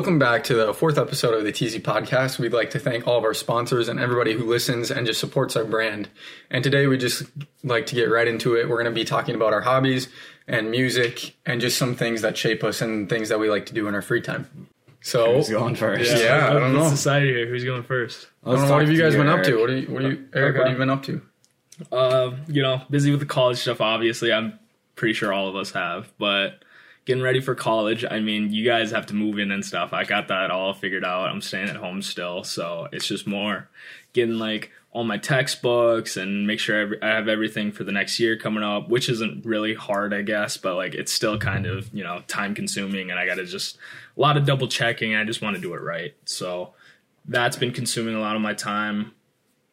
welcome back to the fourth episode of the TZ podcast. We'd like to thank all of our sponsors and everybody who listens and just supports our brand. And today we just like to get right into it. We're going to be talking about our hobbies and music and just some things that shape us and things that we like to do in our free time. So, Who's going first? Yeah, I don't know. What's decided here? Who's going first? I don't know what have you guys been up to? What are you, what are you, Eric? What have you been up to? Uh, you know, busy with the college stuff. Obviously, I'm pretty sure all of us have, but getting ready for college. I mean, you guys have to move in and stuff. I got that all figured out. I'm staying at home still, so it's just more getting like all my textbooks and make sure I have everything for the next year coming up, which isn't really hard, I guess, but like it's still kind of you know time consuming, and I got to just a lot of double checking. I just want to do it right, so that's been consuming a lot of my time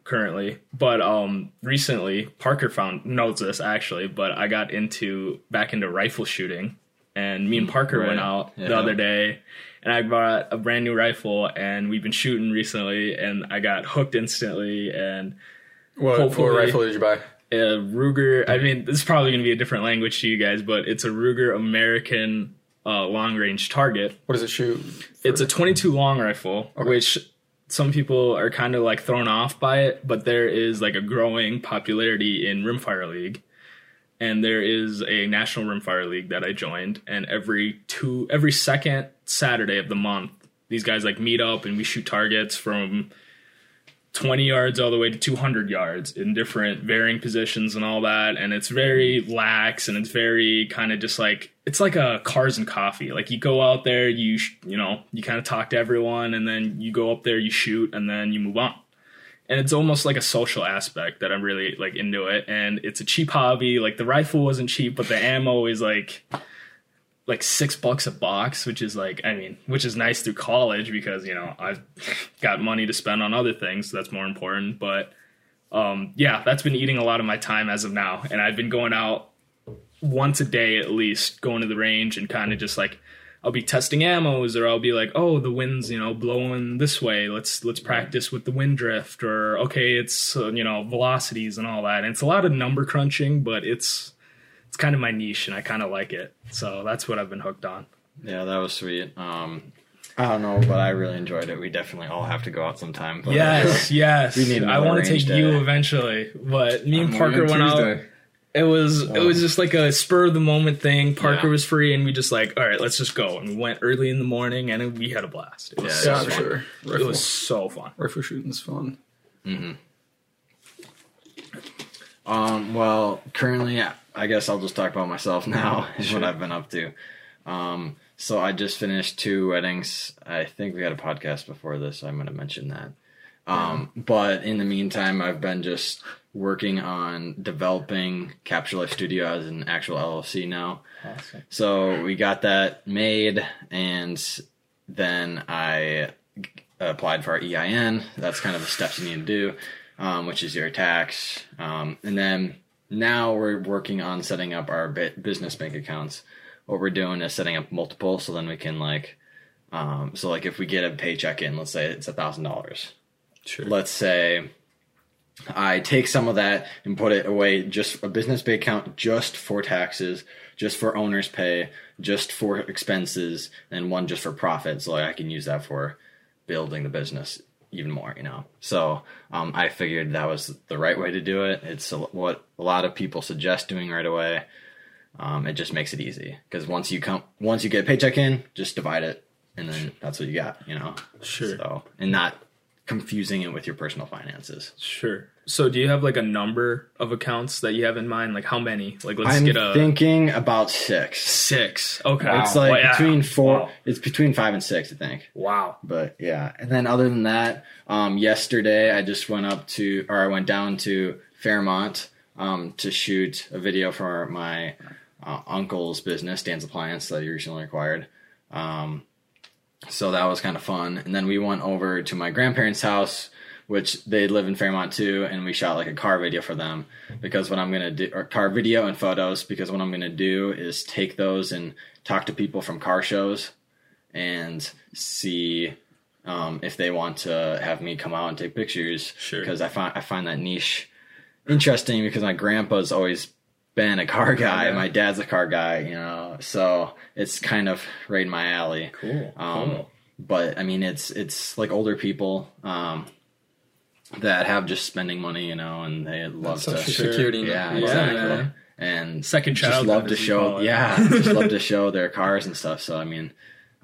currently but um recently parker found knows this actually but i got into back into rifle shooting and me and parker went out Yeah. the other day and i bought a brand new rifle and we've been shooting recently and i got hooked instantly and What, what rifle did you buy? a ruger i mean this is probably going to be a different language to you guys but it's a ruger american uh, long range target What does it shoot? it's a 22 long rifle, which some people are kind of like thrown off by it, but there is like a growing popularity in Rimfire League. And there is a National Rimfire League that I joined, and every two every second Saturday of the month, these guys like meet up and we shoot targets from 20 yards all the way to 200 yards in different varying positions and all that. And it's very lax and it's very kind of just like it's like a cars and coffee. Like you go out there you you know you kind of talk to everyone and then you go up there you shoot and then you move on and it's almost like a social aspect that I'm really like into it and it's a cheap hobby like the rifle wasn't cheap but the ammo is like like six bucks a box, which is like, I mean, which is nice through college because you know I've got money to spend on other things. So that's more important. But um, yeah, that's been eating a lot of my time as of now, and I've been going out once a day at least, going to the range and kind of just like I'll be testing ammos, or I'll be like, oh, the wind's you know blowing this way. Let's let's practice with the wind drift, or okay, it's uh, you know velocities and all that. And it's a lot of number crunching, but it's it's kind of my niche and I kind of like it. So that's what I've been hooked on. Yeah, that was sweet. Um, I don't know, but I really enjoyed it. We definitely all have to go out sometime. Yes, yes. We need I want to take range you eventually, but me and I'm Parker went out. Tuesday. It was it was just like a spur of the moment thing. Parker Yeah. was free, and we just like, all right, let's just go. And we went early in the morning, and we had a blast. It was, Yeah, Yeah, it I'm sure. it was so fun. rifle shooting's fun. Mhm. Um, well, currently, I guess I'll just talk about myself now. Is what I've been up to. Um, so I just finished two weddings. I think we had a podcast before this. So I'm going to mention that. Um, but in the meantime, I've been just working on developing Capture Life Studio as an actual LLC now. Awesome. So we got that made, and then I applied for our EIN. That's kind of the steps you need to do, um, which is your tax. Um, and then now we're working on setting up our business bank accounts. What we're doing is setting up multiple, so then we can like, um, so like if we get a paycheck in, let's say it's a thousand dollars. Sure. Let's say I take some of that and put it away, just a business bank account, just for taxes, just for owner's pay, just for expenses, and one just for profit. So I can use that for building the business even more, you know. So um, I figured that was the right way to do it. It's a, what a lot of people suggest doing right away. Um, it just makes it easy because once you come, once you get a paycheck in, just divide it, and then that's what you got, you know. Sure. So and not confusing it with your personal finances. Sure. So do you have like a number of accounts that you have in mind? Like how many? Like let's get. I'm get a thinking about six. six. Okay. It's like between four. Wow. It's between five and six, I think. Wow. But yeah, and then other than that, um, yesterday I just went up to, or I went down to Fairmont um, to shoot a video for my uh, uncle's business, Dan's Appliance, that he recently acquired. Um, so that was kind of fun. And then we went over to my grandparents' house, which they live in Fairmont too, and we shot like a car video for them because what I'm gonna do, or car video and photos, because what I'm gonna do is take those and talk to people from car shows and see um, if they want to have me come out and take pictures. Sure. Because I find I find that niche interesting because my grandpa's always been a car guy. guy. My dad's a car guy, you know, so it's kind of right in my alley. Cool. Um, cool. but I mean, it's it's like older people um, that have just spending money, you know, and they love Social to security. yeah, net. exactly. man. And Second just love to show, yeah, just love to show their cars and stuff. So I mean,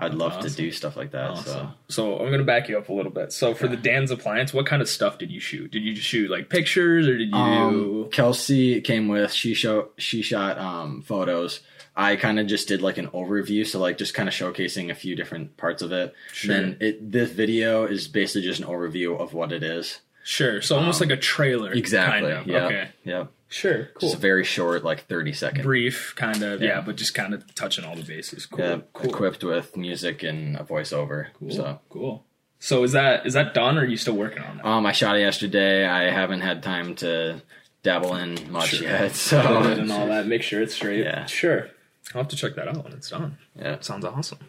I'd love to do stuff like that. Awesome. So I'm gonna back you up a little bit. So for the Dan's appliance, what kind of stuff did you shoot? Did you just shoot like pictures, or did you um, do? Kelsey came with she show she shot um, photos. I kind of just did like an overview, so like just kind of showcasing a few different parts of it. Sure. Then it this video is basically just an overview of what it is. Sure. So almost like a trailer. um, Exactly. Kind of. Yeah. Okay. Yeah. Sure. Cool. Just a very short, like thirty second. Brief, kind of. Yeah. Yeah. but just kind of touching all the bases. Cool. Yeah, cool. equipped with music and a voiceover. Cool. So, cool. So is that is that done, or are you still working on that? um, I shot it yesterday. I haven't had time to dabble in much Sure. yet. So, and all that. Make sure it's straight. Yeah. Sure. I'll have to check that out when it's done. yeah. Sounds awesome.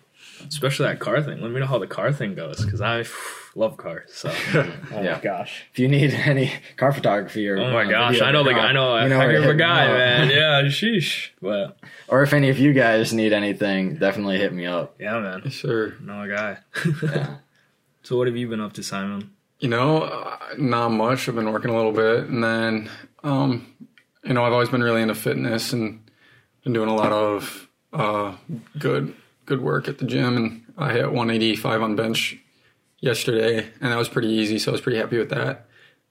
Especially that car thing. Let me know how the car thing goes because I love cars. So, oh Yeah. my gosh. If you need any car photography or Oh my uh, gosh, I know the guy. I know. you know I where hear a guy, up. man. Yeah, sheesh. Well, Or if any of you guys need anything, definitely hit me up. yeah, man. Sure. Know a guy. Yeah. so, what have you been up to, Simon? You know, uh, not much. I've been working a little bit, and then, um, you know, I've always been really into fitness and been doing a lot of uh, good good work at the gym. And I hit 185 on bench yesterday, and that was pretty easy. So I was pretty happy with that.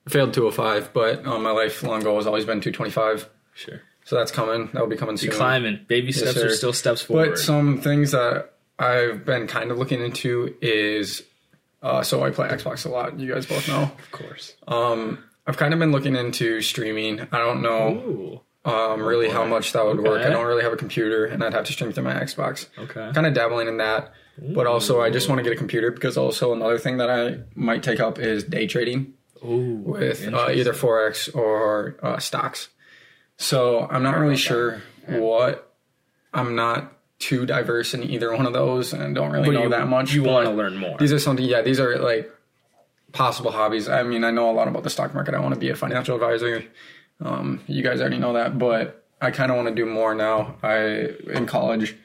I failed 205, but um, my lifelong goal has always been 225. Sure. So that's coming. That will be coming soon. You're climbing. Baby steps are still steps forward. But some things that I've been kind of looking into is uh, so I play Xbox a lot. You guys both know. of course. Um, I've kind of been looking into streaming. I don't know Ooh. Um, really how much that would work. I don't really have a computer, and I'd have to stream through my Xbox. Okay. Kind of dabbling in that, but also I just want to get a computer because also another thing that I might take up is day trading Ooh. with uh, either forex or uh, stocks. So I'm not really sure what. I'm not too diverse in either one of those, and don't really But know you, that much. You want to learn more. These are something. Yeah, these are like possible hobbies. I mean, I know a lot about the stock market. I want to be a financial advisor. Um, you guys already know that, but I kind of want to do more now. I in college,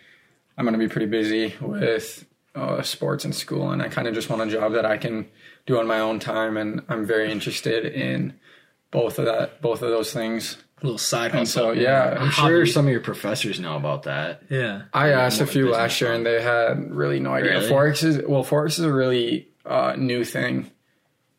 I'm going to be pretty busy with uh, sports and school, and I kind of just want a job that I can do on my own time. And I'm very interested in both of that, both of those things. a little side And hustle. so, yeah, I'm sure some of your professors know about that. yeah. I asked a few last year, and they had really no idea. Really? Forex is well, forex is a really uh, new thing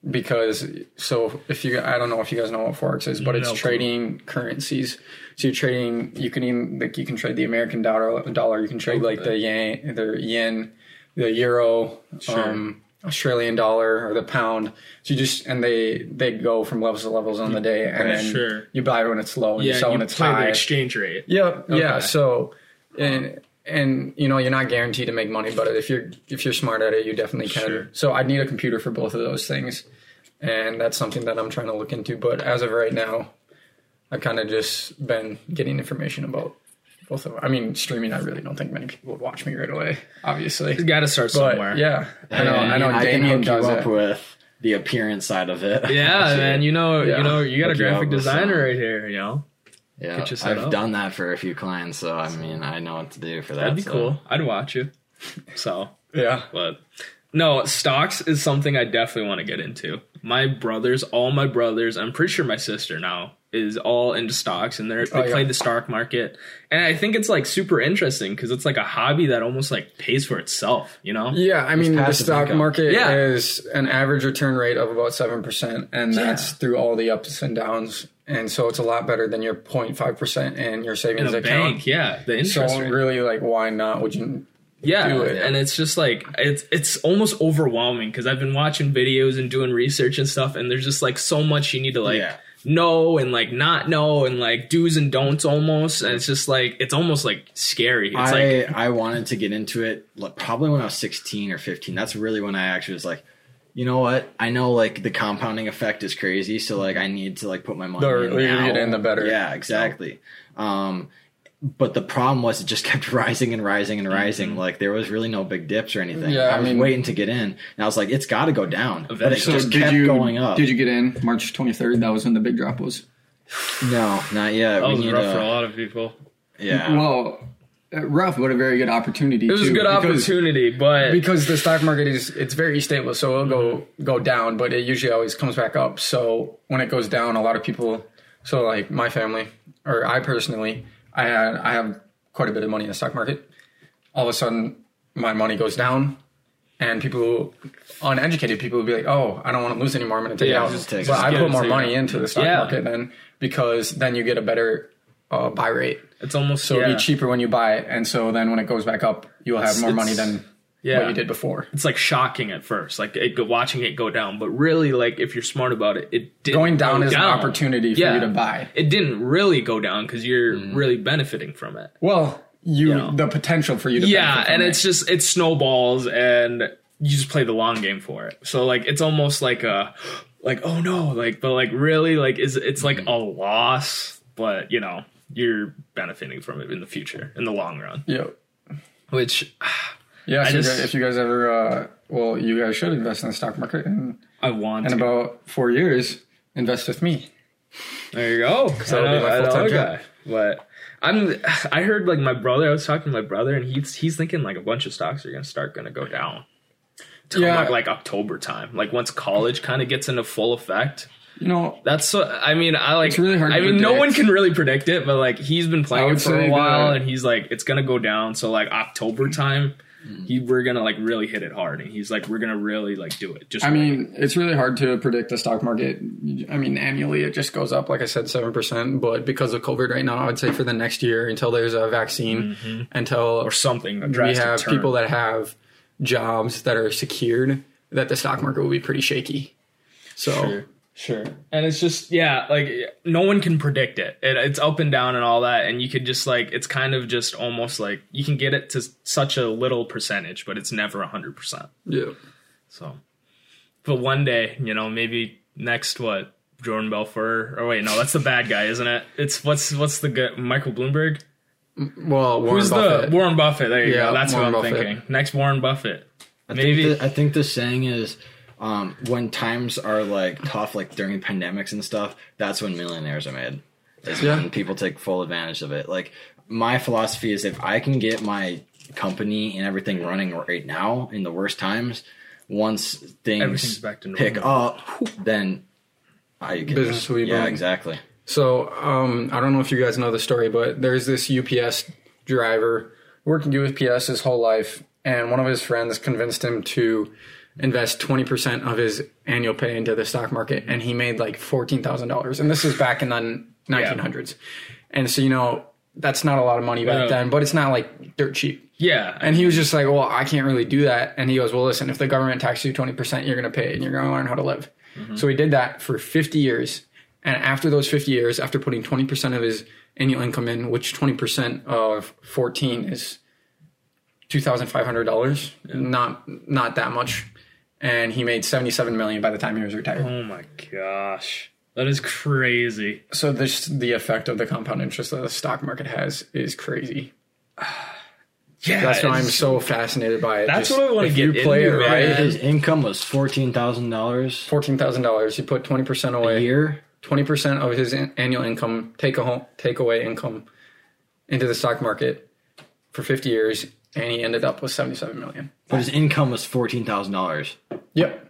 because so if you I don't know if you guys know what forex is, but it's No trading currencies. So you're trading. You can even like you can trade the American dollar. Dollar. You can trade like the yen, the yen, the euro, Sure. um, Australian dollar, or the pound. So you just and they they go from levels to levels on the day, and then Sure. you buy when it's low and Yeah, you sell you when it's high. the exchange rate. Yep. Yeah. So, and and you know you're not guaranteed to make money, but if you're if you're smart at it, you definitely can. Sure. So I'd need a computer for both of those things, and that's something that I'm trying to look into. But as of right now, I've kind of just been getting information about both of. I mean, streaming. I really don't think many people would watch me right away. Obviously, You got to start but somewhere. yeah, I know. And I know. I Damien does up it. with the appearance side of it. Yeah, man. You know, Yeah. you know, you got a graphic designer right here. You know, Yeah, Get you set I've up. done that for a few clients, so I mean, I know what to do for that. that'd be so. cool. I'd watch you. So, Yeah. but no, stocks is something I definitely want to get into. My brothers, all my brothers, I'm pretty sure my sister now is all into stocks, and they're oh, they Oh, yeah. play the stock market, and I think it's like super interesting because it's like a hobby that almost like pays for itself. You know? Yeah, I mean the stock income. market Yeah. is an average return rate of about seven percent, and that's through all the ups and downs. And so it's a lot better than your 0.5 percent in your In savings a account. bank, yeah, the So interest rate. really, like, why not? Would you? Yeah, do it. and it's just like it's it's almost overwhelming because I've been watching videos and doing research and stuff, and there's just like so much you need to like Yeah. know and like not know and like do's and don'ts almost, and it's just like it's almost like scary. It's I like I wanted to get into it like, probably when I was 16 or 15. That's really when I actually was like, you know what? I know like the compounding effect is crazy, so like I need to like put my money The in earlier you get in, the better. Yeah, exactly. Um, but the problem was it just kept rising and rising and rising. Mm-hmm. Like there was really no big dips or anything. Yeah, I, I was mean- waiting to get in, and I was like, it's got to go down. But it Eventually. just kept going up. Did you get in March 23rd? That was when the big drop was. no, not yet. that we was need rough a- for a lot of people. Yeah. Well, Uh, rough, but a very good opportunity. It was a good opportunity, but because the stock market is it's very stable, so it'll go go down, but it usually always comes back up. So when it goes down, a lot of people, so like my family or I personally, I had I have quite a bit of money in the stock market. All of a sudden, my money goes down, and people, uneducated people, will be like, "Oh, I don't want to lose anymore. I'm going to take Yeah, it out." just take but it. I Get put it, more money out. into the stock Yeah. market then because then you get a better uh, buy rate. it's almost So yeah. it'll be cheaper when you buy it, and so then when it goes back up, you'll have It's- more money than yeah. what you did before. It's like shocking at first, like it, watching it go down. But really, like if you're smart about it, it didn't Going down go is an opportunity for Yeah. you to buy. It didn't really go down because you're Mm. really benefiting from it. Well, you know. the potential for you to Yeah, benefit from and it. it's just it snowballs, and you just play the long game for it. So like it's almost like a like oh no, like but like really like is it's like a loss, but you know you're benefiting from it in the future in the long run. yeah. Which Yeah, so just- if you guys ever, uh, well, you guys should invest in the stock market, and I want in to. about four years, invest with me. There you go. that'll be my full-time a job. guy. But I'm. I heard like my brother. I was talking to my brother, and he's he's thinking like a bunch of stocks are gonna start gonna go down. Yeah. like, like October time, like once college kind of gets into full effect. You know, That's what I mean. I like. It's really hard I mean, no one can really predict it, but like he's been playing it for a while, that- and he's like, it's gonna go down. So like October time, Mm-hmm. he we're gonna like really hit it hard, and he's like, we're gonna really like do it. Just I mean, it's really hard to predict the stock market. I mean, annually it just goes up, like I said, seven percent. But because of COVID right now, I'd say for the next year until there's a vaccine, until or something. We have turn. people that have jobs that are secured, that the stock market will be pretty shaky. So Sure, sure. And it's just yeah, like no one can predict it. it. It's up and down and all that, and you could just like it's kind of just almost like you can get it to such a little percentage, but it's never a hundred percent. yeah, So, but one day, you know, maybe next what Jordan Belfort or wait, no, that's the bad guy, isn't it? It's what's what's the good Michael Bloomberg? Mm, well, Warren Who's Buffett. the Warren Buffett? There you Yeah, go. That's Warren what I'm Buffett. thinking. Next Warren Buffett. I Maybe- think the, I think the saying is um, when times are like tough, like during pandemics and stuff, that's when millionaires are made. Is Yeah. when people take full advantage of it. Like my philosophy is if I can get my company and everything running right now in the worst times, once things back to pick up, then I can Business will be yeah booming. exactly. So um, I don't know if you guys know the story, but there's this UPS driver working with UPS his whole life, and one of his friends convinced him to invest 20% of his annual pay into the stock market, and he made like $14,000. And this is back in the 1900s. And so, you know, that's not a lot of money back No. then, but it's not like dirt cheap. Yeah, And he was just like, well, I can't really do that. And he goes, well, listen, if the government taxes you 20%, you're going to pay it and you're going to learn how to live. Mm-hmm. So he did that for 50 years. And after those 50 years, after putting 20% of his annual income in, which 20% of 14 is $2,500, not, not that much. And he made 77 million by the time he was retired. Oh my gosh. That is crazy. So this, the effect of the compound interest that the stock market has is crazy. Yeah. That's why I'm so fascinated by it. That's Just what I wanna if get you play into, it man. right. His income was fourteen thousand dollars fourteen thousand dollars. He put twenty percent a away. year. Twenty percent of his an- annual income, take a home, take away income, into the stock market for fifty years, and he ended up with seventy-seven million. But his income was fourteen thousand dollars. Yep.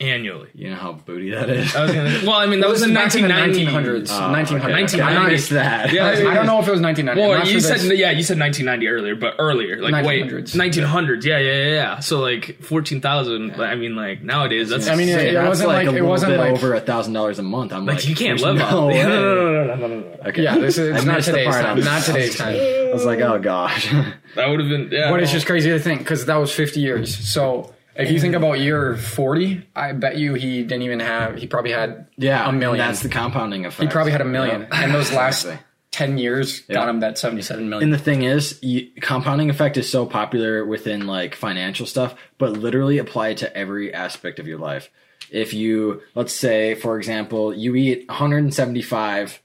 Annually. You know how booty that is. I was gonna, well, I mean, that was in Back in the 1990. 1900s. Oh, 1900s. I'm I not- missed that. Yeah, I don't know if it was 1990. Well, you sure said that's- yeah, you said 1990 earlier, but earlier, like wait, 1900s. 1900s. Yeah, yeah, yeah, yeah. So like 14,000. I mean, like nowadays, that's I mean, it- Say, it wasn't like, like- it wasn't like- over a thousand dollars a month. I'm like, like you can't live no off. way. No, no, no, no, no, no, no. Okay. Yeah, this is not today's time. Not today's time. I was like, oh gosh. That would have been. Yeah, But it's just crazy to think because that was 50 years. So if you think about year 40, I bet you he didn't even have. He probably had yeah, a million. That's the compounding effect. he probably had a million, Yeah. and those last Exactly. 10 years got him that 77 million. And the thing is, you, compounding effect is so popular within like financial stuff, but literally apply it to every aspect of your life. If you, let's say, for example, you eat 175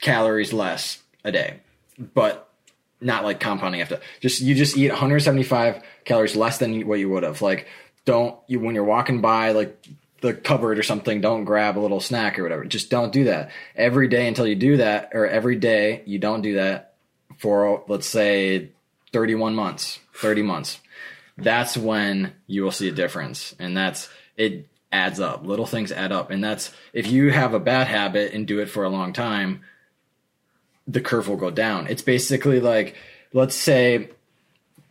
calories less a day, but not like compounding after just you just eat 175 calories less than what you would have. Like, don't you when you're walking by like the cupboard or something, don't grab a little snack or whatever. Just don't do that every day until you do that, or every day you don't do that for let's say 31 months, 30 months, that's when you will see a difference. And that's it adds up. Little things add up. And that's if you have a bad habit and do it for a long time, the curve will go down. It's basically like let's say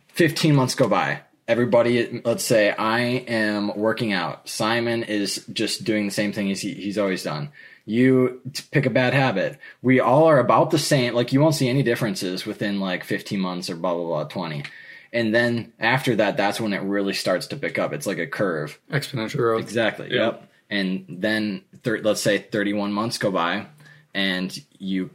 15 months go by. Everybody, let's say I am working out. Simon is just doing the same thing as he, he's always done. You pick a bad habit. We all are about the same. Like you won't see any differences within like 15 months or blah, blah, blah, 20. And then after that, that's when it really starts to pick up. It's like a curve. Exponential growth. Exactly. Yeah. Yep. And then thir- let's say 31 months go by and you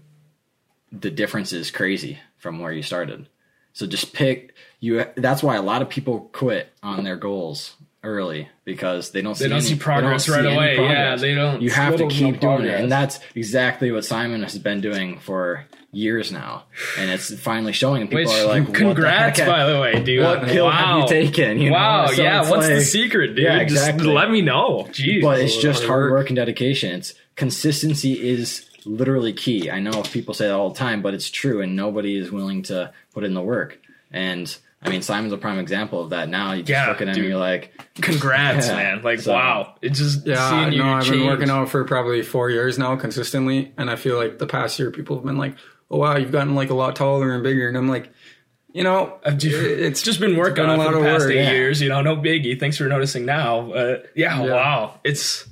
the difference is crazy from where you started. So just pick you that's why a lot of people quit on their goals early because they don't see They don't any- see progress don't right see away. Yeah, they don't- You have to keep no doing it. And that's exactly what Simon has been doing for years now. And it's finally showing and people Which, are like, what the congrats, heck? by the way, dude. What pill have you taken, you know? wow, So yeah. What's the secret, dude? Yeah, Just exactly. let me know. Jeez. but it's just hard work and dedication. It's consistency is literally key. I know people say that all the time, but it's true, and nobody is willing to put in the work. And I mean, Simon's a prime example of that. Now you just yeah, look at him, dude. you're like, congrats, Yeah. man. Like, So- wow. It's just Yeah, seeing you no, I've been working out for probably four years now consistently, and I feel like the past year people have been like, "Oh wow, you've gotten like a lot taller and bigger," and I'm like, you know, I've it's It's just been working been a lot for the of past work, eight yeah. years. You know, no biggie. Thanks for noticing now. Uh, yeah, Yeah. wow. It's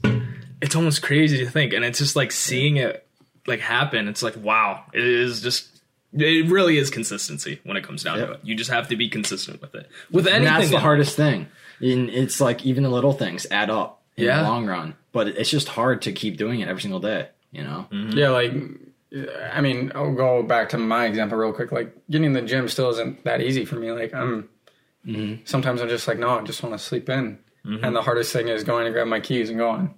it's almost crazy to think, and it's just like seeing it like happen. It's like wow. It is just. It really is consistency when it comes down Yep. to it. You just have to be consistent with it. With and anything, that's the in- hardest thing. And it's like even the little things add up in Yeah. the long run. But it's just hard to keep doing it every single day. You know, mm-hmm. yeah, like. I mean, I'll go back to my example real quick. Like getting in the gym still isn't that easy for me. Like I'm mm-hmm. sometimes I'm just like, no, I just want to sleep in. Mm-hmm. And the hardest thing is going to grab my keys and going.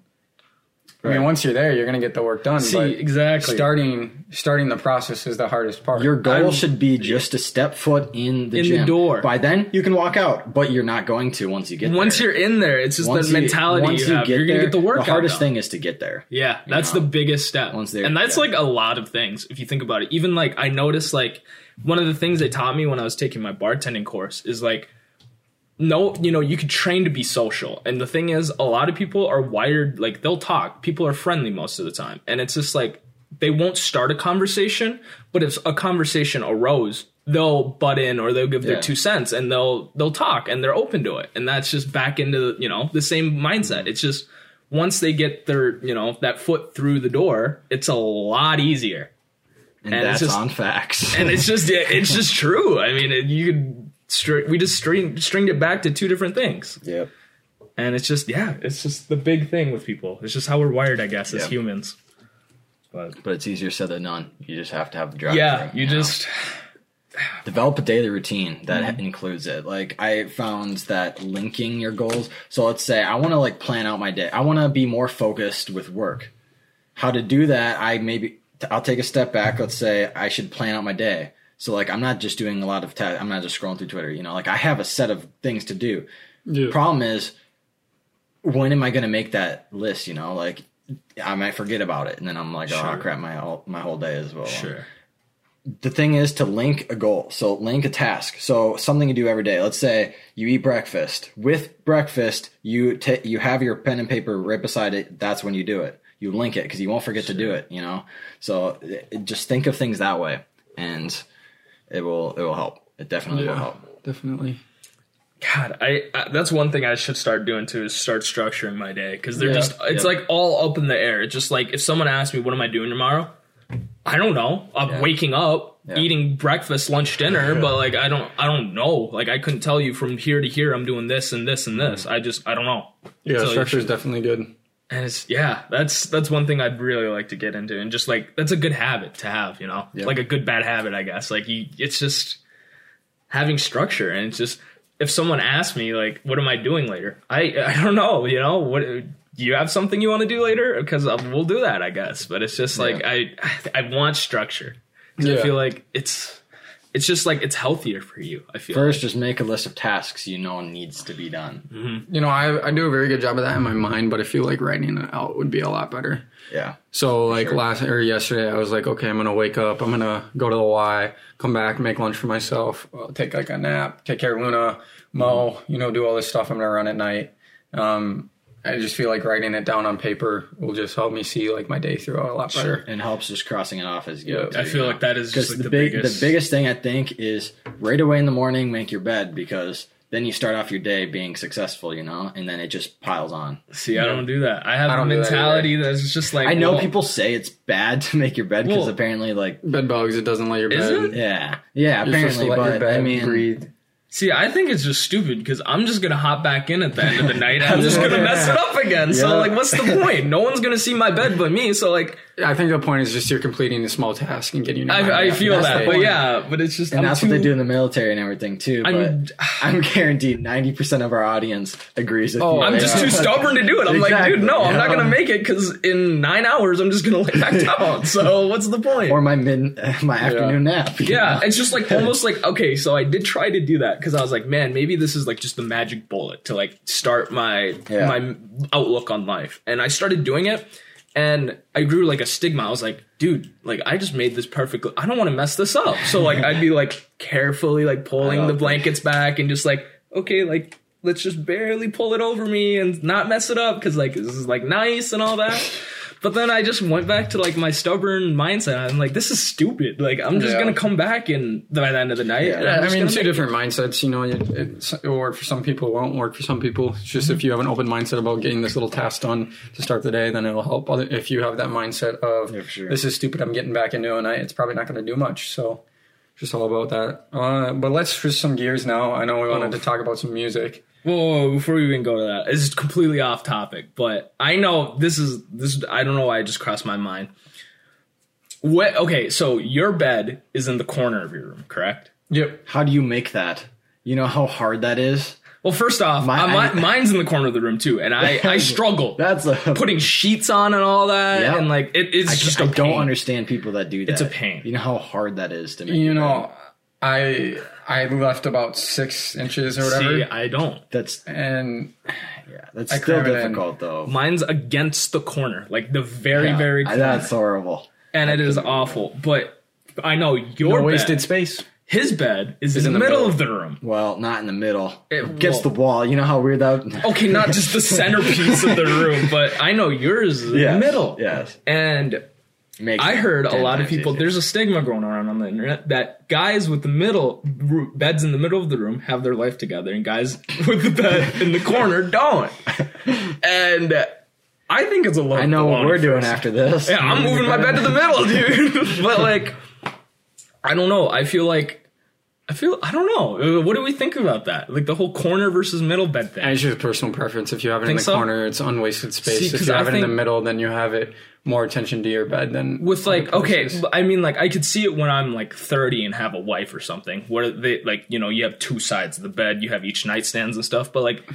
I mean, once you're there, you're gonna get the work done. See, exactly. starting starting the process is the hardest part. your goal I'm- should be just to step foot in the In the door. By then, you can walk out, but you're not going to once you get Once there. you're in there, it's just Once the you- mentality once you have. You're gonna get the work. The hardest thing is to get there. Yeah, that's know? the biggest step. Once they're- and that's yeah. like a lot of things if you think about it. Even like I noticed like one of the things they taught me when I was taking my bartending course is like no, you know, you could train to be social. And the thing is a lot of people are wired like they'll talk. People are friendly most of the time. And it's just like they won't start a conversation, but if a conversation arose, they'll butt in or they'll give their Yeah. two cents and they'll they'll talk and they're open to it. And that's just back into, you know, the same mindset. Mm-hmm. It's just once they get their, you know, that foot through the door, it's a lot easier. And, And it's that's just- on facts. And it's just, it's just true. I mean, it, you could, str- we just string, stringed it back to two different things. Yeah. And it's just, yeah, it's just the big thing with people. It's just how we're wired, I guess, as Yeah. humans. But But it's easier said than done. You just have to have the drive. yeah, through, you know? just, develop a daily routine that Mm-hmm. includes it. Like I found that linking your goals. So let's say I want to like plan out my day. I want to be more focused with work. How to do that? I maybe I'll take a step back. Let's say I should plan out my day. So like I'm not just doing a lot of tasks. I'm not just scrolling through Twitter. You know, like I have a set of things to do. Yeah. Problem is, when am I going to make that list? You know, like I might forget about it, and then I'm like, oh crap, my whole, my whole day as well sure. the thing is to link a goal. So link a task. So something you do every day. Let's say you eat breakfast. With breakfast, you ta you have your pen and paper right beside it. That's when you do it. You link it because you won't forget to do it. You know. So it, just think of things that way, and it will it will help. It definitely will help. definitely. God, I, I that's one thing I should start doing too is start structuring my day because they're Yeah. just it's Yeah. like all up in the air. It's just like if someone asks me what am I doing tomorrow, I don't know. I'm Yeah. waking up, Yeah. eating breakfast, lunch, dinner, but like I don't I don't know. Like I couldn't tell you from here to here I'm doing this and this and this. I just I don't know. Yeah, structure is definitely good. And it's yeah, that's that's one thing I'd really like to get into, and just like that's a good habit to have, you know, Yeah. like a good bad habit, I guess. Like you, it's just having structure, and it's just if someone asks me like, "What am I doing later?" I I don't know, you know, what do you have something you want to do later? Because we'll do that, I guess. But it's just like I I want structure 'Cause I Yeah. feel like it's it's just like it's healthier for you. I feel. First, just make a list of tasks you know needs to be done. You know, I, I do a very good job of that in my mind, but I feel like writing it out would be a lot better. Yeah. So like sure. last or yesterday, I was like, okay, I'm gonna wake up, I'm gonna go to the Y, come back, make lunch for myself, uh, take like a nap, take care of Luna, mow, you know, do all this stuff I'm gonna run at night. Um, I just feel like writing it down on paper will just help me see like my day through a lot better. And helps just crossing it off as you go. Yeah. I feel like that is because just like the, the, big biggest. the biggest thing I think is right away in the morning make your bed because then you start off your day being successful, you know, and then it just piles on. See, I don't do that. I have I a don't do that mentality that's just like I know well, people say it's bad to make your bed because Well- apparently, like, Bed bugs, it doesn't let your Is bed. it? yeah, yeah, You're supposed to apparently, let your but bed I mean, breathe. See, I think it's just stupid because I'm just gonna hop back in at the end of the night. and I'm just gonna mess it up again. So like, what's the point? No one's gonna see my bed but me. So like, I think the point is just you're completing a small task and getting. your I, I feel that. the But yeah, but it's just and I'm that's too, what they do in the military and everything too. But I'm- I'm, guaranteed ninety percent of our audience agrees with Oh, you. I'm They just are. too stubborn to do it. I'm like, dude, no, I'm not gonna make it because in nine hours I'm just gonna lay back down. So what's the point? or my mid my afternoon nap. Yeah, know? it's just like almost like okay, so I did try to do that because I was like, man, maybe this is like just the magic bullet to like start my Yeah. my outlook on life, and I started doing it, and I grew like a stigma. I was like, dude, like I just made this perfectly. I don't want to mess this up, so like I'd be like carefully like pulling oh, the love blankets back and just like okay, like let's just barely pull it over me and not mess it up because like this is like nice and all that. But then I just went back to like my stubborn mindset. I'm like, this is stupid. Like I'm just Yeah. gonna come back and by the end of the night. I'm Yeah, I mean, two make- different mindsets. You know, it, it, it will work for some people, it won't work for some people. It's just if you have an open mindset about getting this little task done to start the day, then it'll help. Other, if you have that mindset of Yeah, sure. this is stupid, I'm getting back into it, and I, it's probably not going to do much. So, just all about that. Uh, but let's switch some gears now. I know we wanted Oh. to talk about some music. Whoa, whoa, whoa, before we even go to that, it's completely off topic, but I know this is this. I don't know why it just crossed my mind. What? Okay, so your bed is in the corner of your room, correct? Yep. How do you make that? You know how hard that is. Well, first off, My- uh, my, I- mine's in the corner of the room too, and I I struggle That's a putting sheets on and all that, Yeah. and like it, it's I, just I a don't understand people that do that. It's a pain. You know how hard that is to make. You know. I I left about six inches or whatever, See, I don't. that's and yeah, that's I still cram in. difficult though. Mine's against the corner, like the very, Yeah, very I- corner, that's horrible. and it is awful. But I know your no wasted space. His bed is, in, in the, the middle, middle. of the room. Well, not in the middle. It- Against well- the wall. You know how weird that. Okay, not just the centerpiece of the room, but I know yours is in Yes, the middle. Yes. And Makes I heard a lot of people. easier. There's a stigma going around on the internet that guys with the middle beds in the middle of the room have their life together, and guys with the bed in the corner don't. And I think it's a load. I know what we're doing first. after this. Yeah, I'm moving my bed to the middle, dude. but like, I don't know. I feel like. I feel I don't know. Uh, What do we think about that? Like the whole corner versus middle bed thing. And it's just personal preference. If you have it in the so? corner, it's unwasted space. See, if you I have it in the middle, then you have it more attention to your bed than with like okay i mean like i could see it when i'm like 30 and have a wife or something where they like you know you have two sides of the bed you have each nightstands and stuff but like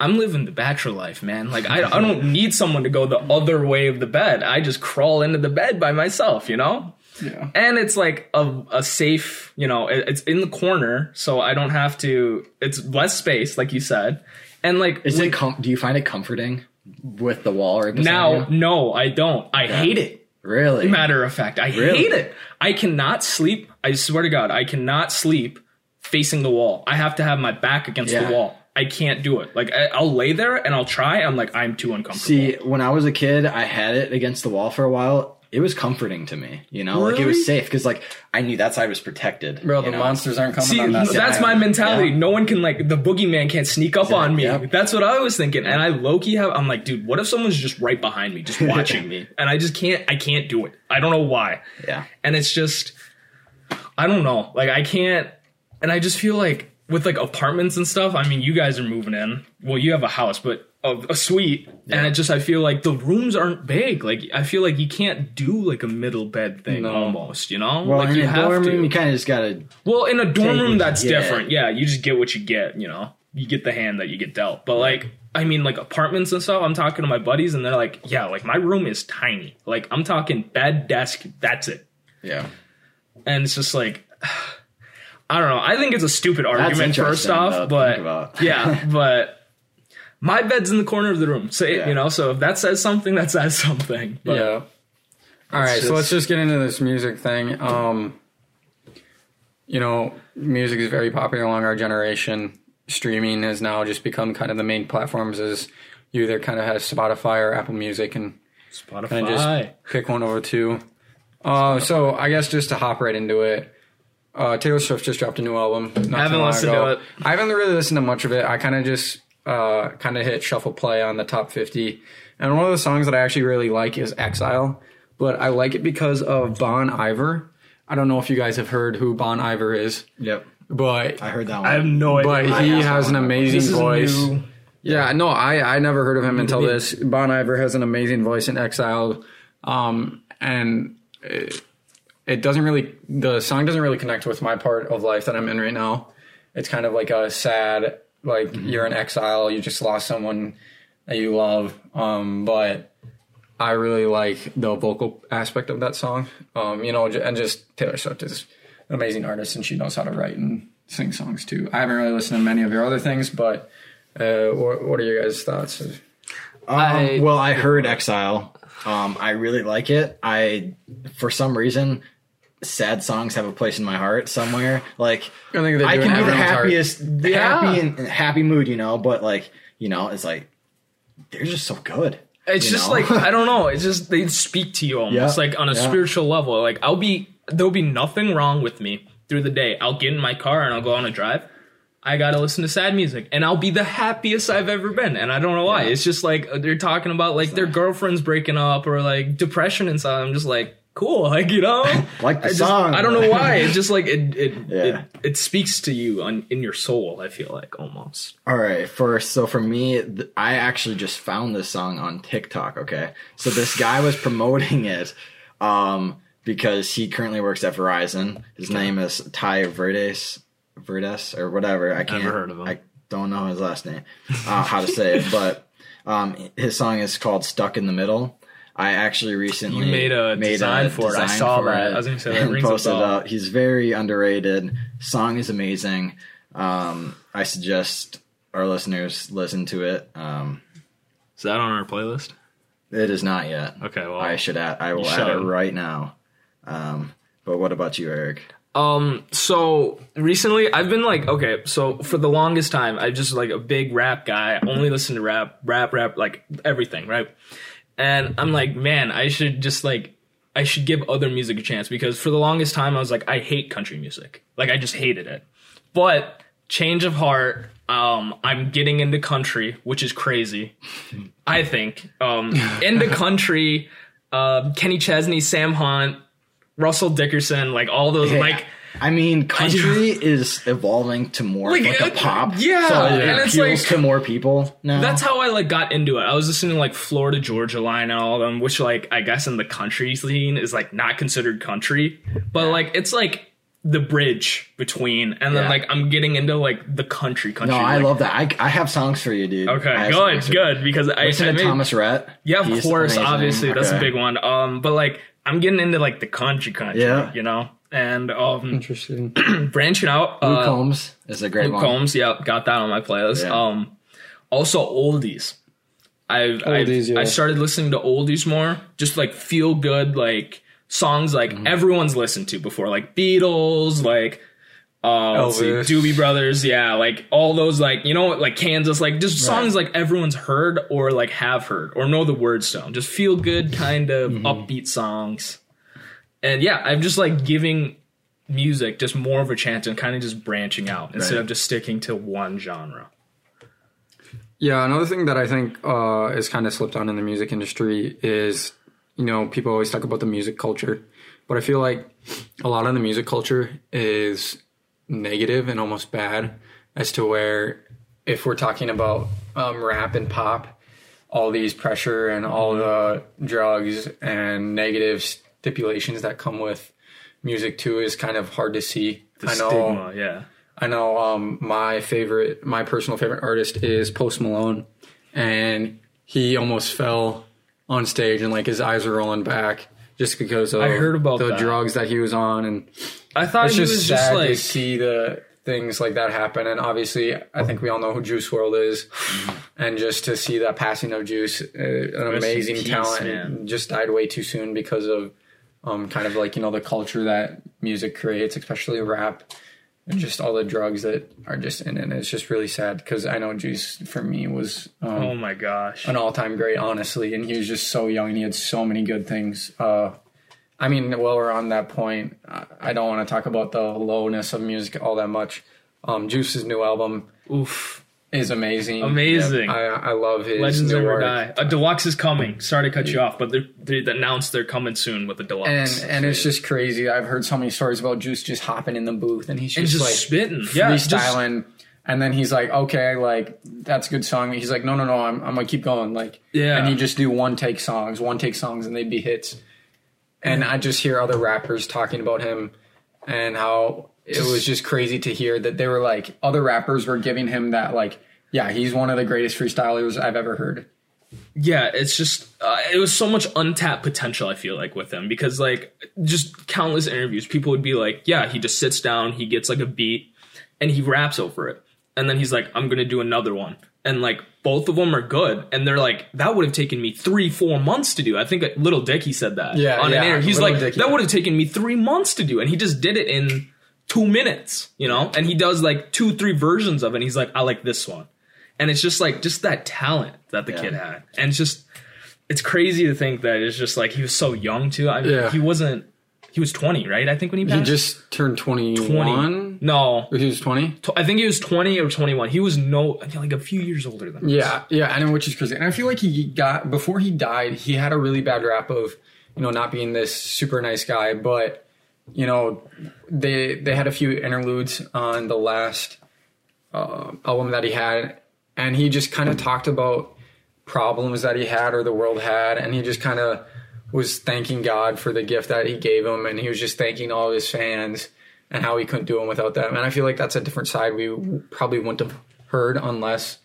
i'm living the bachelor life man like i, I don't need someone to go the other way of the bed i just crawl into the bed by myself you know Yeah. and it's like a, a safe you know it, it's in the corner so i don't have to it's less space like you said and like Is it? Com- do you find it comforting with the wall right now you? no i don't i hate it Really? Matter of fact, I Really? hate it. I cannot sleep. I swear to God, I cannot sleep facing the wall. I have to have my back against Yeah. the wall. I can't do it. Like I, I'll lay there and I'll try. I'm like I'm too uncomfortable. See, when I was a kid, I had it against the wall for a while. It was comforting to me, you know, like it was safe because like I knew that side was protected. Bro, the know? monsters aren't coming See, on that that's side. my mentality. Yeah. No one can like the boogeyman can't sneak up on me. Yep. That's what I was thinking. And I low key have. I'm like, dude, what if someone's just right behind me, just watching me, and I just can't. I can't do it. I don't know why. Yeah. and it's just I don't know. Like I can't and I just feel like with like apartments and stuff, I mean you guys are moving in. Well, you have a house, but a, a suite and it just I feel like the rooms aren't big. Like I feel like you can't do like a middle bed thing No. almost, you know? Well, like in you a have dorm to. room, you kind of just gotta. well, in a dorm room that's different. Yeah, you just get what you get, you know. You get the hand that you get dealt. But like I mean like apartments and stuff, I'm talking to my buddies and they're like, "Yeah, like my room is tiny. Like I'm talking bed, desk, that's it." Yeah. and it's just like I don't know. I think it's a stupid argument first off, but yeah, but my bed's in the corner of the room. Say Yeah. you know, so if that says something, that says something. But yeah. All right, so let's just get into this music thing. Um, you know, music is very popular along our generation. Streaming has now just become kind of the main platforms. As you either kind of have Spotify or Apple Music, and Spotify. kind of just pick one over two. Uh, so I guess just to hop right into it, uh, Taylor Swift just dropped a new album. Not too Haven't listened ago. to it. I haven't really listened to much of it. I kind of just uh, kind of hit shuffle play on the top fifty, and one of the songs that I actually really like is Exile. But I like it because of Bon Iver. I don't know if you guys have heard who Bon Iver is, Yep. but I heard that one. I have no idea. but he has an amazing voice. new. Yeah, no, I I never heard of him until this. Bon Iver has an amazing voice in Exile, um, and it, it doesn't really the song doesn't really connect with my part of life that I'm in right now. It's kind of like a sad, like Mm-hmm. you're in exile, you just lost someone that you love, um, but. I really like the vocal aspect of that song, um, you know, and just Taylor Swift is an amazing artist, and she knows how to write and sing songs too. I haven't really listened to many of your other things, but uh, what, what are your guys' thoughts? Um, I- well, I heard Exile. Um, I really like it. I, for some reason, sad songs have a place in my heart somewhere. Like I think I can be the everyone's heart. happiest, Yeah. happy and happy mood, you know. But like, you know, it's like they're just so good. It's just know? like I don't know. It's just they speak to you almost Yeah, like on a yeah. spiritual level. Like I'll be there'll be nothing wrong with me through the day. I'll get in my car and I'll go on a drive. I gotta listen to sad music, and I'll be the happiest I've ever been. And I don't know why. Yeah. It's just like they're talking about like their girlfriends breaking up or like depression and stuff. I'm just like, cool, like you know, Like the I just- song. I don't know why. It's just like it it Yeah. it, it speaks to you on in your soul. I feel like almost. All right, first, so for me, th- I actually just found this song on TikTok. Okay, so this guy was promoting it um, because he currently works at Verizon. His name is Ty Verdes, Verdes or whatever. I can't. heard of him. I don't know his last name, uh, how to say it, but um, his song is called "Stuck in the Middle." I actually recently You made a made design for it. I saw that. I was gonna say, that and rings a posted bell. up. He's very underrated. Song is amazing. Um, I suggest our listeners listen to it. Um, Is that on our playlist? it is not yet. Okay, well, I should add. I will add it right now. Um, but what about you, Eric? Um, so recently I've been like, okay, so for the longest time, I just like a big rap guy, only listen to rap, rap, rap, like everything, right? And I'm like, man, I should just like, I should give other music a chance because for the longest time I was like, I hate country music. Like I just hated it. But change of heart, um, I'm getting into country, which is crazy. I think. Um, into country, uh, Kenny Chesney, Sam Hunt, Russell Dickerson, like all those, like, I mean, country is evolving to more Like, like, a pop. yeah, so it and it's appeals like- to more people now. That's how I like got into it. I was listening to like Florida Georgia Line and all of them, which like I guess in the country scene is like not considered country, but like it's like the bridge between, and then like I'm getting into like the country country. no, I like- love that. I, I have songs for you, dude. Okay, good, songs for you. good because I, Listen I made- Thomas Rhett. yeah, of He's course, amazing. obviously that's a big one. Um, but like I'm getting into like the country country, Yeah. you know, and um, Interesting. branching out. Luke uh, Combs is a great Luke one. Combs, yeah, got that on my playlist. Yeah. Um, also oldies. I've, I've yeah. I started listening to oldies more, just like feel good, like songs like Mm-hmm. everyone's listened to before, like Beatles, like uh, see, Doobie Brothers, yeah, like all those, like you know, like Kansas, like just songs like everyone's heard or like have heard or know the words to 'em. Just feel good, kind of Mm-hmm. upbeat songs. And yeah, I'm just like giving music just more of a chance and kind of just branching out instead Right. of just sticking to one genre. Yeah, another thing that I think uh, is kind of slipped on in the music industry is, you know, people always talk about the music culture, but I feel like a lot of the music culture is negative and almost bad as to where if we're talking about um, rap and pop, all these pressure and all the drugs and negative stipulations that come with music too is kind of hard to see. The I know. stigma, yeah. I know um, my favorite, my personal favorite artist is Post Malone, and he almost fell on stage and like his eyes were rolling back just because of I heard about the that. drugs that he was on, and I thought it's just was sad just to see the things like that happen. And obviously, I think we all know who Juice WRLD is, and just to see that passing of Juice, uh, an in amazing peace, talent, man. just died way too soon because of um, kind of like you know the culture that music creates, especially rap. And just all the drugs that are just in it. It's just really sad because I know Juice for me was um, oh my gosh. an all-time great, honestly. And he was just so young, and he had so many good things. Uh, I mean, while we're on that point, I- I don't want to talk about the lowness of music all that much. Um, Juice's new album Oof. Is amazing. Amazing. I, I love his Legends never work. die. A deluxe is coming. Sorry to cut you off, but they they announced they're coming soon with the deluxe. And and it's just crazy. I've heard so many stories about Juice just hopping in the booth, and he's And just, just like spitting. Yeah, just- freestyling. and then he's like, "Okay, like that's a good song." He's like, "No, no, no, I'm I'm gonna keep going." Like, Yeah. and he just do one take songs, one take songs, and they'd be hits. And I just hear other rappers talking about him and how it was just crazy to hear that they were like other rappers were giving him that like, yeah, he's one of the greatest freestylers I've ever heard. yeah, it's just uh, it was so much untapped potential. I feel like with him because like just countless interviews, people would be like, yeah, he just sits down, he gets like a beat, and he raps over it, and then he's like, I'm gonna do another one, and like both of them are good, and they're like, that would have taken me three, four months to do. I think Lil Dicky said that Yeah, on yeah, an air. He's like, Dicky. that would have taken me three months to do, and he just did it in two minutes, you know, and he does like two, three versions of it. And he's like, I like this one. And it's just like just that talent that the Yeah. kid had, and it's just it's crazy to think that it's just like he was so young too. I mean, Yeah. he wasn't. He was twenty, right? I think when he passed. He just turned 21. no, He was 20? I think he was twenty or twenty one. He was no, I think like a few years older than us. Yeah, yeah, I know which is crazy. And I feel like he got before he died, he had a really bad rap of, you know, not being this super nice guy, but you know, they they had a few interludes on the last uh, album that he had, and he just kind of talked about problems that he had or the world had, and he just kind of was thanking God for the gift that he gave him, and he was just thanking all of his fans and how he couldn't do them without them. And I feel like that's a different side we probably wouldn't have heard unless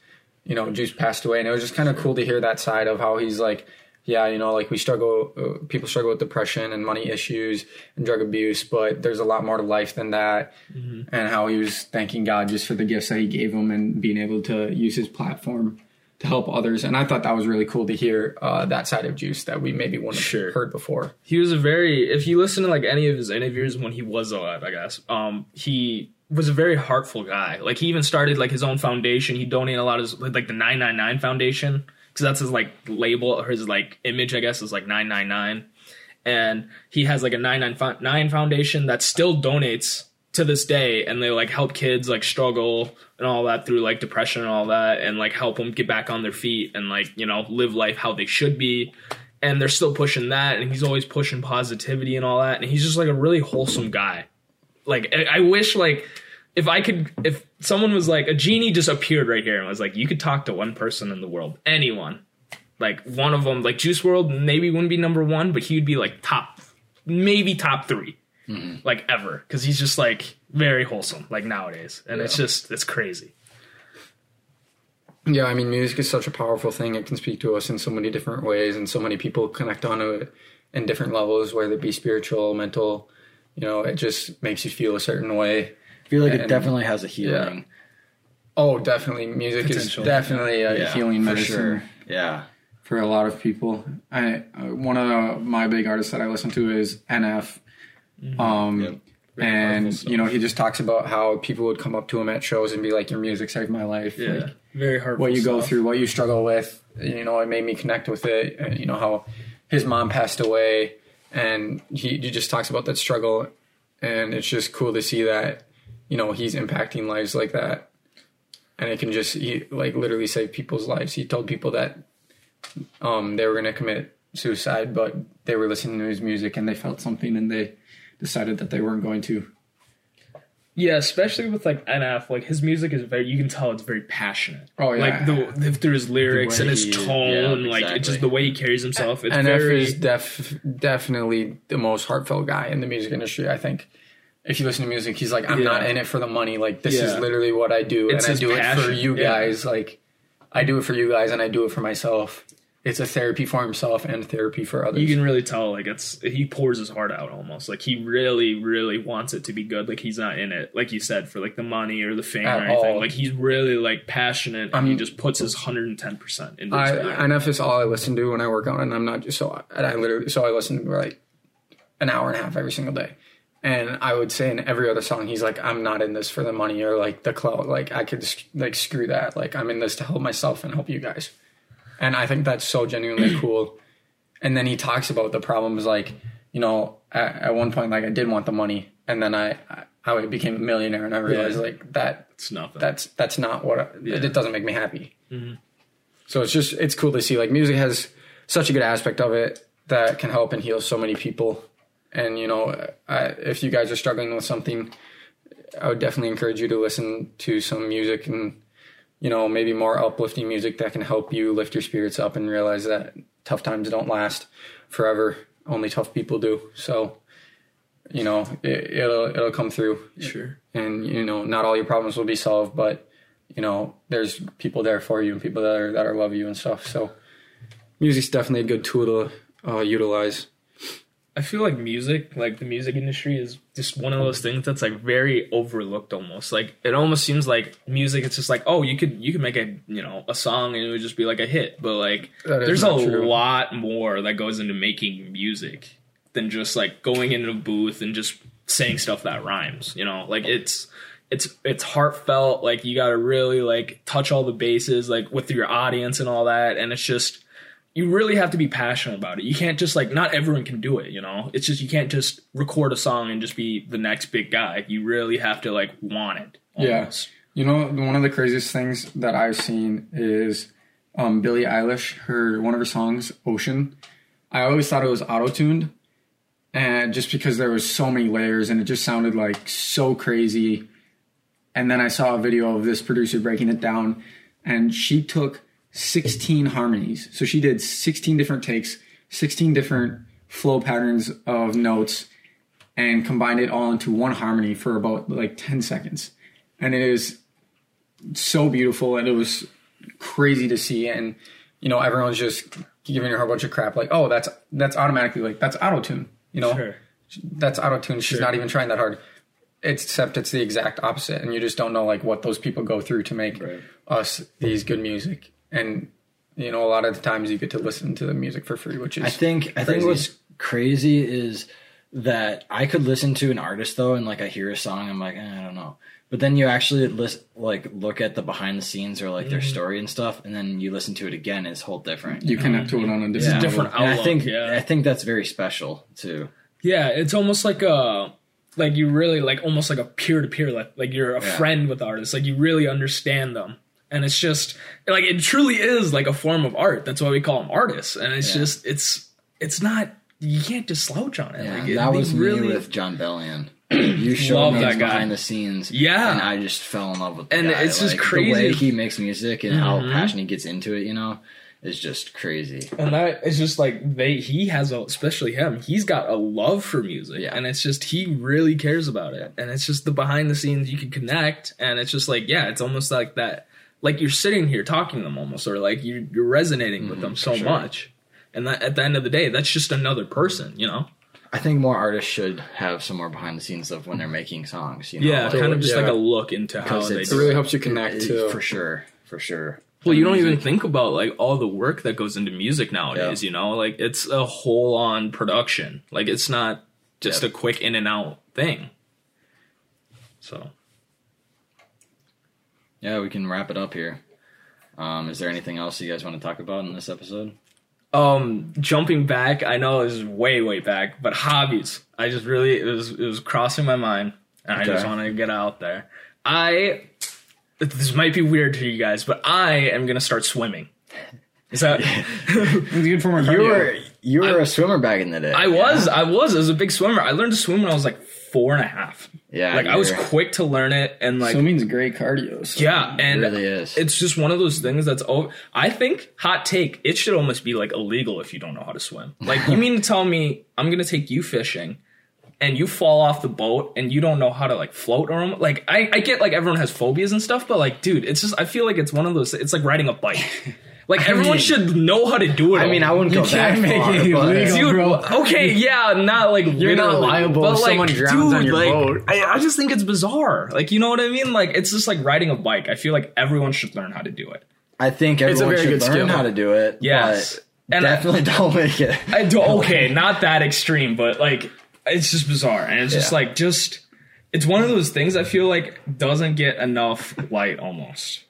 you know Juice passed away. And it was just kind of cool to hear that side of how he's like, yeah, you know, like we struggle, uh, people struggle with depression and money issues and drug abuse, but there's a lot more to life than that. And how he was thanking God just for the gifts that he gave him and being able to use his platform to help others. And I thought that was really cool to hear uh, that side of Juice that we maybe wouldn't have Sure. heard before. he was a very if you listen to like any of his interviews when he was alive i guess um he was a very heartful guy like he even started like his own foundation he donated a lot of his like the 999 foundation because that's his like label or his like image i guess is like 999 and he has like a 999 foundation that still donates to this day and they like help kids like struggle and all that through like depression and all that and like help them get back on their feet and like you know live life how they should be. And they're still pushing that and he's always pushing positivity and all that and he's just like a really wholesome guy. Like i, I wish like if i could if someone was like a genie just appeared right here and was like you could talk to one person in the world anyone like one of them like Juice WRLD maybe wouldn't be number one but he would be like top maybe top 3 mm-hmm. like ever because he's just like very wholesome like nowadays and it's just it's crazy Yeah, I mean, music is such a powerful thing. It can speak to us in so many different ways, and so many people connect onto it in different levels, whether it be spiritual, mental. You know, it just makes you feel a certain way. I feel like it definitely has a healing. Oh, definitely, music Potential. is definitely a Yeah, healing for medicine sure. Yeah. for a lot of people. I uh, one of my big artists that I listen to is NF. Um, Yep. And you know, he just talks about how people would come up to him at shows and be like, "Your music saved my life." yeah Like, very hard what you go through, what you struggle with. You know, it made me connect with it. And, you know how his mom passed away, and he, he just talks about that struggle, and it's just cool to see that. You know, he's impacting lives like that, and it can just he like literally save people's lives. He told people that um, they were going to commit suicide, but they were listening to his music and they felt something, and they decided that they weren't going to. Yeah, especially with like NF, like his music is very. You can tell it's very passionate. Oh, yeah. like the, the through his lyrics way and his tone, yeah, like it's just the way he carries himself. It's NF very. is def- definitely the most heartfelt guy in the music industry. I think. If you listen to music, he's like, I'm not in it for the money. Like this is literally what I do, It's and I do it for passion, you yeah. guys. Like I do it for you guys, and I do it for myself. it's a therapy for himself and therapy for others. You can really tell, like it's he pours his heart out almost. Like he really, really wants it to be good. Like he's not in it, like you said, for like the money or the fame At or anything. all. Like he's really like passionate, and he I'm- just puts his hundred and ten percent into I. I know if it's all I listen to when I work out, and I'm not just so. And I literally so I listen to like an hour and a half every single day, and I would say in every other song, he's like, "I'm not in this for the money or like the clout. Like I could like screw that. Like I'm in this to help myself and help you guys." And I think that's so genuinely cool. And then he talks about the problems, like you know, at, at one point, like I did want the money, and then I I, I became a millionaire, and I realized Yeah. like that it's nothing. that's that's not what I, Yeah. it, it doesn't make me happy. Mm-hmm. So it's just it's cool to see like music has such a good aspect of it that can help and heal so many people. And you know, I, if you guys are struggling with something, I would definitely encourage you to listen to some music and you know maybe more uplifting music that can help you lift your spirits up and realize that tough times don't last forever. Only tough people do. So you know it, it'll it'll come through sure. and you know not all your problems will be solved but you know there's people there for you and people that are that are love you and stuff so music's definitely a good tool to uh, utilize I feel like music, like the music industry, is just one of those things that's like very overlooked. Almost like it almost seems like music. It's just like oh, you could you could make a you know a song and it would just be like a hit. But like there's a true. lot more that goes into making music than just like going into a booth and just saying stuff that rhymes. You know, like it's it's it's heartfelt. Like you got to really like touch all the bases, like with your audience and all that. And it's just you really have to be passionate about it. You can't just like not everyone can do it, you know. It's just you can't just record a song and just be the next big guy. You really have to like want it. Yeah. you know one of the craziest things that i've seen is um, billie eilish her one of her songs ocean i always thought it was auto-tuned and just because there was so many layers and it just sounded like so crazy and then i saw a video of this producer breaking it down and she took 16 harmonies. So she did 16 different takes 16 different flow patterns of notes and combined it all into one harmony for about like 10 seconds. And it is so beautiful and it was crazy to see and you know everyone's just giving her a bunch of crap like oh that's that's automatically like that's auto tune you know? Sure. that's auto tune she's not even trying that hard. Except it's the exact opposite and you just don't know like what those people go through to make Right. us these good music and you know a lot of the times you get to listen to the music for free which is I think I think crazy. what's crazy is that I could listen to an artist though, and like I hear a song, I'm like, eh, I don't know. But then you actually list, like look at the behind the scenes or like their story and stuff, and then you listen to it again, it's whole different. you connect to it on a different, It's a level. different And I think yeah. I think that's very special too. Yeah, it's almost like a like you really like almost like a peer to peer like like you're a Yeah. friend with artists. Like you really understand them. And it's just like it truly is like a form of art. That's why we call them artists. And it's Yeah. just it's it's not you can't just slouch on it. Yeah, like that was really me with Jon Bellion. You showed me that guy. behind the scenes, Yeah. and I just fell in love with. And guy. it's just Like, the way crazy. he makes music and how Mhm. passionate he gets into it. You know, is just crazy. and that it's just like they he has a especially him he's got a love for music Yeah. and it's just he really cares about it and it's just the behind the scenes you can connect and it's just like yeah it's almost like that like you're sitting here talking to them almost or like you're, you're resonating with mm-hmm, them so sure. much and that at the end of the day that's just another person you know I think more artists should have some more behind the scenes stuff when they're making songs. You know, yeah like, kind of just like a look into how they it really helps you connect it- to for sure, for sure. well you don't mm-hmm. even think about like all the work that goes into music nowadays Yeah. you know like it's a whole on production like it's not just Yep. a quick in and out thing so Yeah, we can wrap it up here. Um, is there anything else you guys want to talk about in this episode? um jumping back i know this is way way back but hobbies i just really it was it was crossing my mind and i just want to get out there i this might be weird to you guys but i am gonna start swimming is that it's good for my You cardio. were you were a swimmer back in the day. i was i was i was a big swimmer i learned to swim when i was like four and a half. Yeah, like i was quick to learn it and like swimming's great cardio so- yeah and It really is. it's just one of those things that's oh i think hot take it should almost be like illegal if you don't know how to swim. Like you mean to tell me i'm gonna take you fishing and you fall off the boat and you don't know how to like float or like I, I get like everyone has phobias and stuff but like dude it's just i feel like it's one of those it's like riding a bike Like everyone mean- should know how to do it. I mean, I wouldn't You go that can't make far, it but- illegal. Dude, bro. okay, yeah, not like You're not literally, liable but, if like, someone drowns on your like, boat. I, I just think it's bizarre. Like, you know what I mean? Like, it's just like riding a bike. I feel like everyone should learn how to do it. I think a everyone very should good learn skill. how to do it. Yes. but And I- definitely don't make it. I do okay, not that extreme, but like it's just bizarre, and it's just Yeah. like just it's one of those things I feel like doesn't get enough light almost.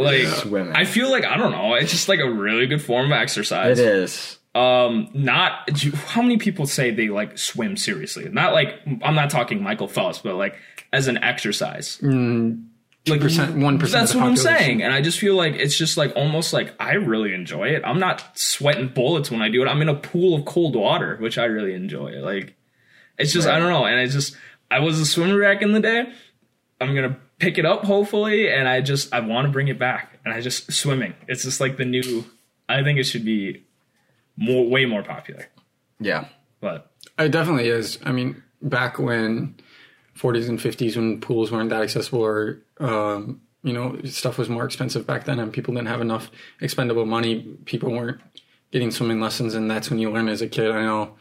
Like Swimming. I feel like I don't know. It's just like a really good form of exercise. It is. Um, not how many people say they like swim seriously? Not like I'm not talking Michael Phelps, but like as an exercise. like 1% 1% of That's what I'm saying, and I just feel like it's just like almost like I really enjoy it. I'm not sweating bullets when I do it. I'm in a pool of cold water, which I really enjoy. Like it's just I don't know, and I just I was a swimmer back in the day. I'm gonna pick it up hopefully, and I just I want to bring it back, and I just swimming. It's just like the new. I think it should be more way more popular, Yeah. but It definitely is. I mean, back when 40s and 50s, when pools weren't that accessible, or um, you know, stuff was more expensive back then, and people didn't have enough expendable money. People weren't getting swimming lessons, and that's when you learn as a kid. I know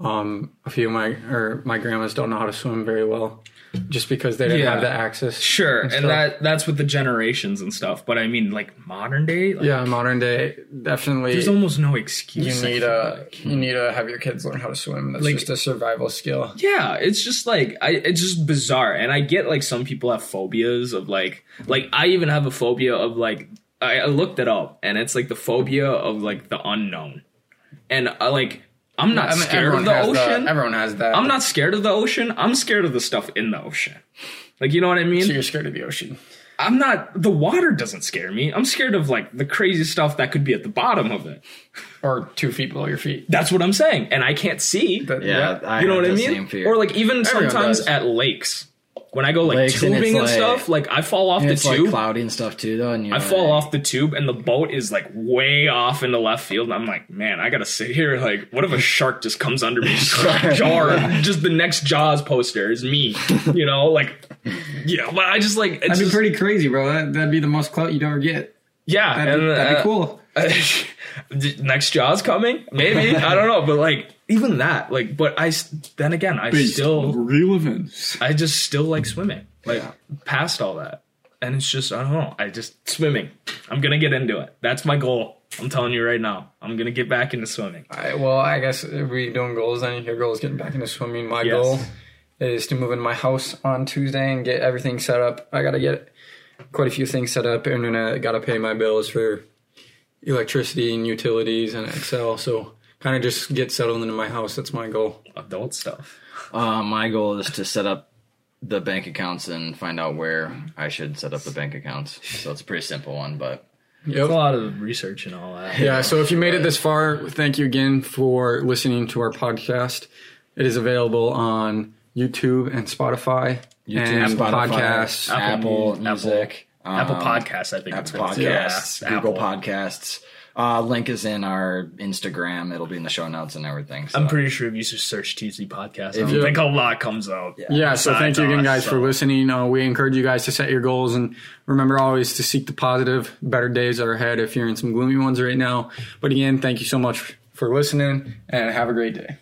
um, a few of my or my grandmas don't know how to swim very well, just because they didn't Yeah. have the access. sure, and, stuff. that that's with the generations and stuff. But I mean, like modern day, like, Yeah, modern day, definitely. there's almost no you excuse. I need feel a like. you need to have your kids learn how to swim. That's Like- just a survival skill. Yeah, it's just like I it's just bizarre. And I get like some people have phobias of like like I even have a phobia of like I, I looked it up and it's like the phobia of like the unknown. And I like I'm not I mean, scared of the ocean. That. Everyone has that. I'm not scared of the ocean. I'm scared of the stuff in the ocean. Like you know what I mean? So you're scared of the ocean. I'm not the water doesn't scare me. I'm scared of like the crazy stuff that could be at the bottom of it. or two feet below your feet. That's what I'm saying. And I can't see. That- Yeah. I you know what I the mean? Or like even Everyone sometimes does. at lakes. When I go like Lakes, tubing it's and, like- stuff, like I fall off And the it's like tube. cloudy and stuff too, though. And I fall off the tube and the boat is like way off in the left field. And I'm like, man, I gotta sit here. Like, what if a shark just comes under me, just jar? Just the next Jaws poster is me. You know, like, yeah. But I just like, it's That'd be just- pretty crazy, bro. That, that'd be the most clout you'd ever get. Yeah. That'd, be, and, that'd be uh, cool. next Jaws coming, maybe I don't know, but like even that, like, but I then again, I still relevance. I just still like swimming, like past all that. And it's just, I don't know. I just, swimming. I'm going to get into it. That's my goal. I'm telling you right now. I'm going to get back into swimming. I, well, I guess if we doing goals, then your goal is getting back into swimming. My Yes. goal is to move in my house on Tuesday and get everything set up. I gotta get quite a few things set up, internet gotta pay my bills for electricity and utilities and Xcel. So kind of just get settled into my house. That's my goal. Adult stuff. Uh, my goal is to set up the bank accounts and find out where I should set up the bank accounts. So it's a pretty simple one, but It's Yep. a lot of research and all that. Yeah, so if you made it this far, thank you again for listening to our podcast. It is available on YouTube and Spotify. YouTube, and Spotify, podcasts. Apple Apple, Music, Apple um, Podcasts, I think. it's Apple. Podcasts, Yeah, Google Apple. Podcasts. Uh, link is in our Instagram. It'll be in the show notes and everything. So. I'm pretty sure if you just search TC Podcast, I don't you- think a lot comes out. Yeah, so thank you again, us, guys, for so- listening. Uh, we encourage you guys to set your goals and remember always to seek the positive. Better days are ahead if you're in some gloomy ones right now. But again, thank you so much for listening and have a great day.